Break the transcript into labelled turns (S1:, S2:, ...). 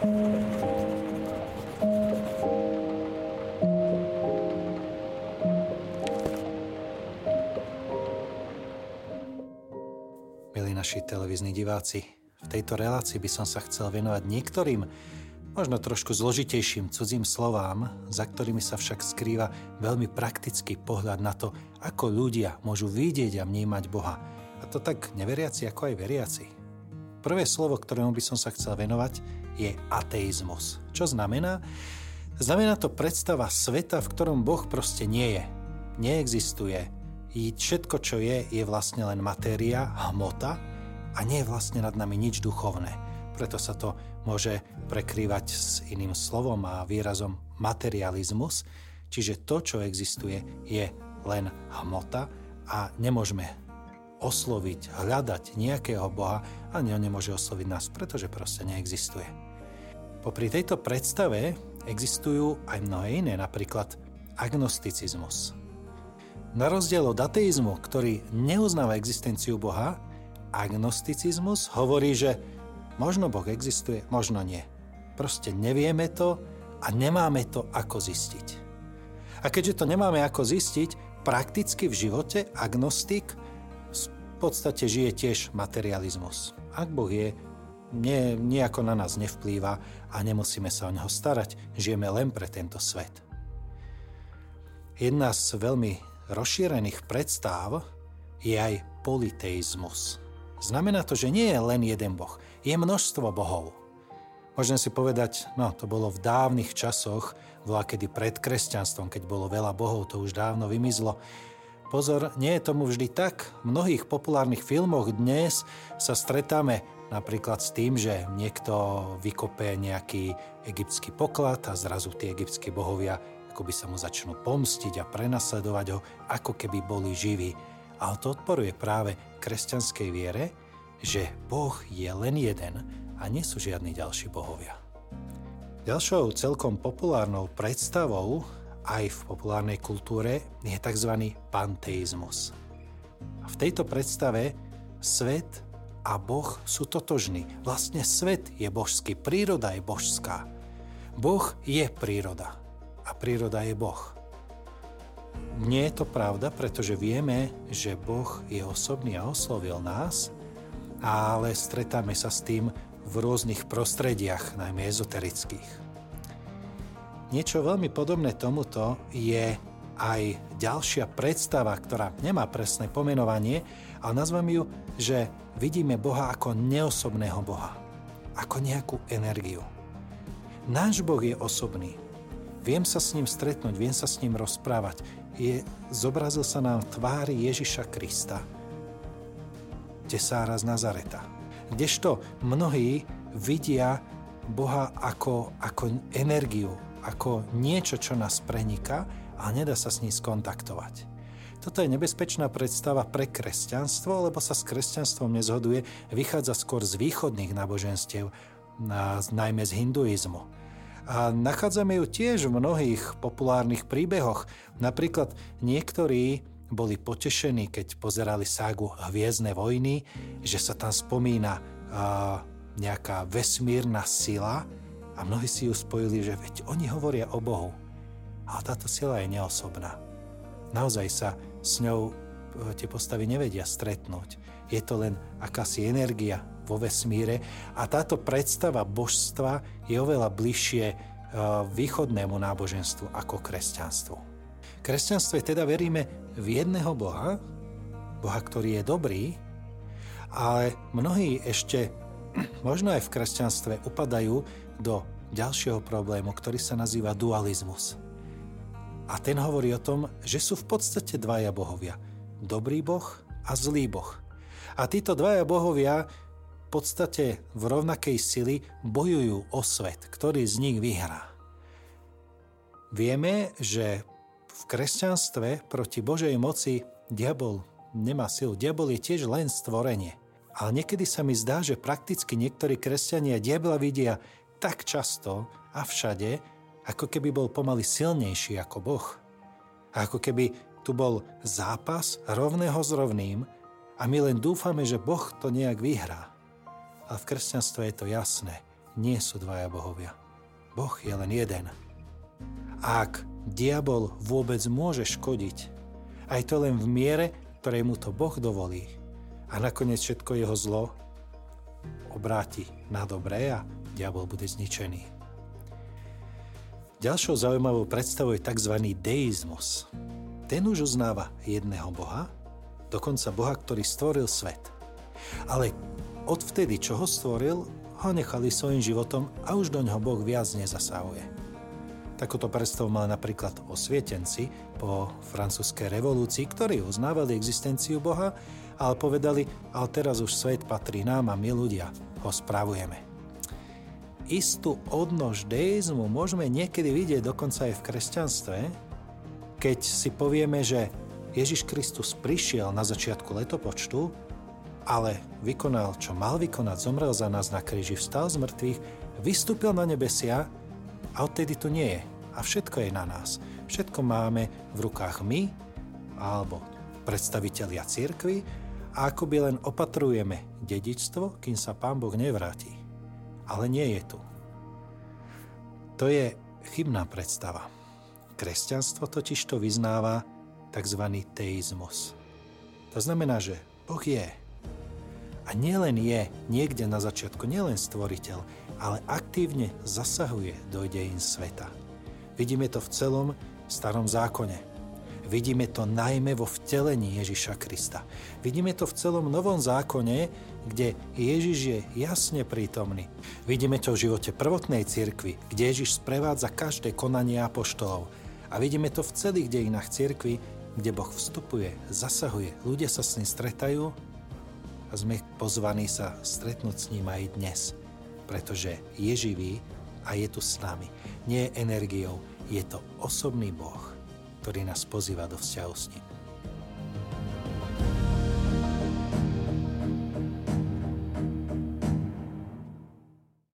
S1: Milí naši televízni diváci, v tejto relácii by som sa chcel venovať niektorým možno trošku zložitejším cudzím slovám, za ktorými sa však skrýva veľmi praktický pohľad na to, ako ľudia môžu vidieť a vnímať Boha. A to tak neveriaci ako aj veriaci. Prvé slovo, ktorému by som sa chcel venovať, je ateizmus. Čo znamená? Znamená to predstava sveta, v ktorom Boh proste nie je. Neexistuje. I všetko, čo je, je vlastne len matéria, hmota a nie je vlastne nad nami nič duchovné. Preto sa to môže prekrývať s iným slovom a výrazom materializmus, čiže to, čo existuje, je len hmota a nemôžeme osloviť, hľadať nejakého Boha a on nemôže osloviť nás, pretože proste neexistuje. Popri tejto predstave existujú aj mnohé iné, napríklad agnosticizmus. Na rozdiel od ateizmu, ktorý neuznáva existenciu Boha, agnosticizmus hovorí, že Možno Boh existuje, možno nie. Proste nevieme to a nemáme to ako zistiť. A keďže to nemáme ako zistiť, prakticky v živote agnostik podstate žije tiež materializmus. Ak Boh je, nie, nejako na nás nevplýva a nemusíme sa o neho starať, žijeme len pre tento svet. Jedna z veľmi rozšírených predstáv je aj politeizmus. Znamená to, že nie je len jeden Boh, je množstvo bohov. Môžem si povedať, no to bolo v dávnych časoch, bola kedy pred kresťanstvom, keď bolo veľa bohov, to už dávno vymizlo. Pozor, nie je tomu vždy tak. V mnohých populárnych filmoch dnes sa stretáme napríklad s tým, že niekto vykope nejaký egyptský poklad a zrazu tí egyptskí bohovia akoby sa mu začnú pomstiť a prenasledovať ho, ako keby boli živí. A to odporuje práve kresťanskej viere, že Boh je len jeden a nie sú žiadni ďalší bohovia. Ďalšou celkom populárnou predstavou aj v populárnej kultúre je tzv. panteizmus. A v tejto predstave svet a Boh sú totožní. Vlastne svet je božský, príroda je božská. Boh je príroda a príroda je Boh. Nie je to pravda, pretože vieme, že Boh je osobný a oslovil nás ale stretáme sa s tým v rôznych prostrediach, najmä ezoterických. Niečo veľmi podobné tomuto je aj ďalšia predstava, ktorá nemá presné pomenovanie, ale nazvem ju, že vidíme Boha ako neosobného Boha, ako nejakú energiu. Náš Boh je osobný. Viem sa s ním stretnúť, viem sa s ním rozprávať. Je, zobrazil sa nám tvári Ježiša Krista, tesára z Nazareta. Kdežto mnohí vidia Boha ako, ako energiu, ako niečo, čo nás preniká a nedá sa s ním skontaktovať. Toto je nebezpečná predstava pre kresťanstvo, lebo sa s kresťanstvom nezhoduje, vychádza skôr z východných náboženstiev, najmä z hinduizmu. A nachádzame ju tiež v mnohých populárnych príbehoch. Napríklad niektorí boli potešení, keď pozerali ságu Hviezdne vojny, že sa tam spomína uh, nejaká vesmírna sila a mnohí si ju spojili, že veď oni hovoria o Bohu. Ale táto sila je neosobná. Naozaj sa s ňou uh, tie postavy nevedia stretnúť. Je to len akási energia vo vesmíre a táto predstava božstva je oveľa bližšie uh, východnému náboženstvu ako kresťanstvu kresťanstve teda veríme v jedného Boha, Boha, ktorý je dobrý, ale mnohí ešte, možno aj v kresťanstve, upadajú do ďalšieho problému, ktorý sa nazýva dualizmus. A ten hovorí o tom, že sú v podstate dvaja bohovia. Dobrý boh a zlý boh. A títo dvaja bohovia v podstate v rovnakej sily bojujú o svet, ktorý z nich vyhrá. Vieme, že v kresťanstve proti Božej moci diabol nemá silu. Diabol je tiež len stvorenie. Ale niekedy sa mi zdá, že prakticky niektorí kresťania diabla vidia tak často a všade, ako keby bol pomaly silnejší ako Boh. Ako keby tu bol zápas rovného s rovným a my len dúfame, že Boh to nejak vyhrá. Ale v kresťanstve je to jasné. nie sú dvaja bohovia. Boh je len jeden. Ak diabol vôbec môže škodiť, aj to len v miere, ktorej mu to Boh dovolí. A nakoniec všetko jeho zlo obráti na dobré a diabol bude zničený. Ďalšou zaujímavou predstavou je tzv. deizmus. Ten už uznáva jedného Boha, dokonca Boha, ktorý stvoril svet. Ale odvtedy, čo ho stvoril, ho nechali svojim životom a už do ňoho Boh viac nezasahuje. Takúto predstavu mal napríklad osvietenci po francúzskej revolúcii, ktorí uznávali existenciu Boha, ale povedali, ale teraz už svet patrí nám a my ľudia ho spravujeme. Istú odnož deizmu môžeme niekedy vidieť dokonca aj v kresťanstve, keď si povieme, že Ježiš Kristus prišiel na začiatku letopočtu, ale vykonal, čo mal vykonať, zomrel za nás na kríži, vstal z mŕtvych, vystúpil na nebesia a odtedy tu nie je. A všetko je na nás. Všetko máme v rukách my, alebo predstavitelia církvy, a akoby len opatrujeme dedičstvo, kým sa Pán Boh nevráti. Ale nie je tu. To je chybná predstava. Kresťanstvo totiž to vyznáva tzv. teizmus. To znamená, že Boh je. A nielen je niekde na začiatku, nielen stvoriteľ, ale aktívne zasahuje do dejín sveta. Vidíme to v celom starom zákone. Vidíme to najmä vo vtelení Ježiša Krista. Vidíme to v celom novom zákone, kde Ježiš je jasne prítomný. Vidíme to v živote prvotnej cirkvi, kde Ježiš sprevádza každé konanie apoštolov. A vidíme to v celých dejinách cirkvi, kde Boh vstupuje, zasahuje, ľudia sa s ním stretajú a sme pozvaní sa stretnúť s ním aj dnes pretože je živý a je tu s nami. Nie je energiou, je to osobný Boh, ktorý nás pozýva do vzťahu s ním.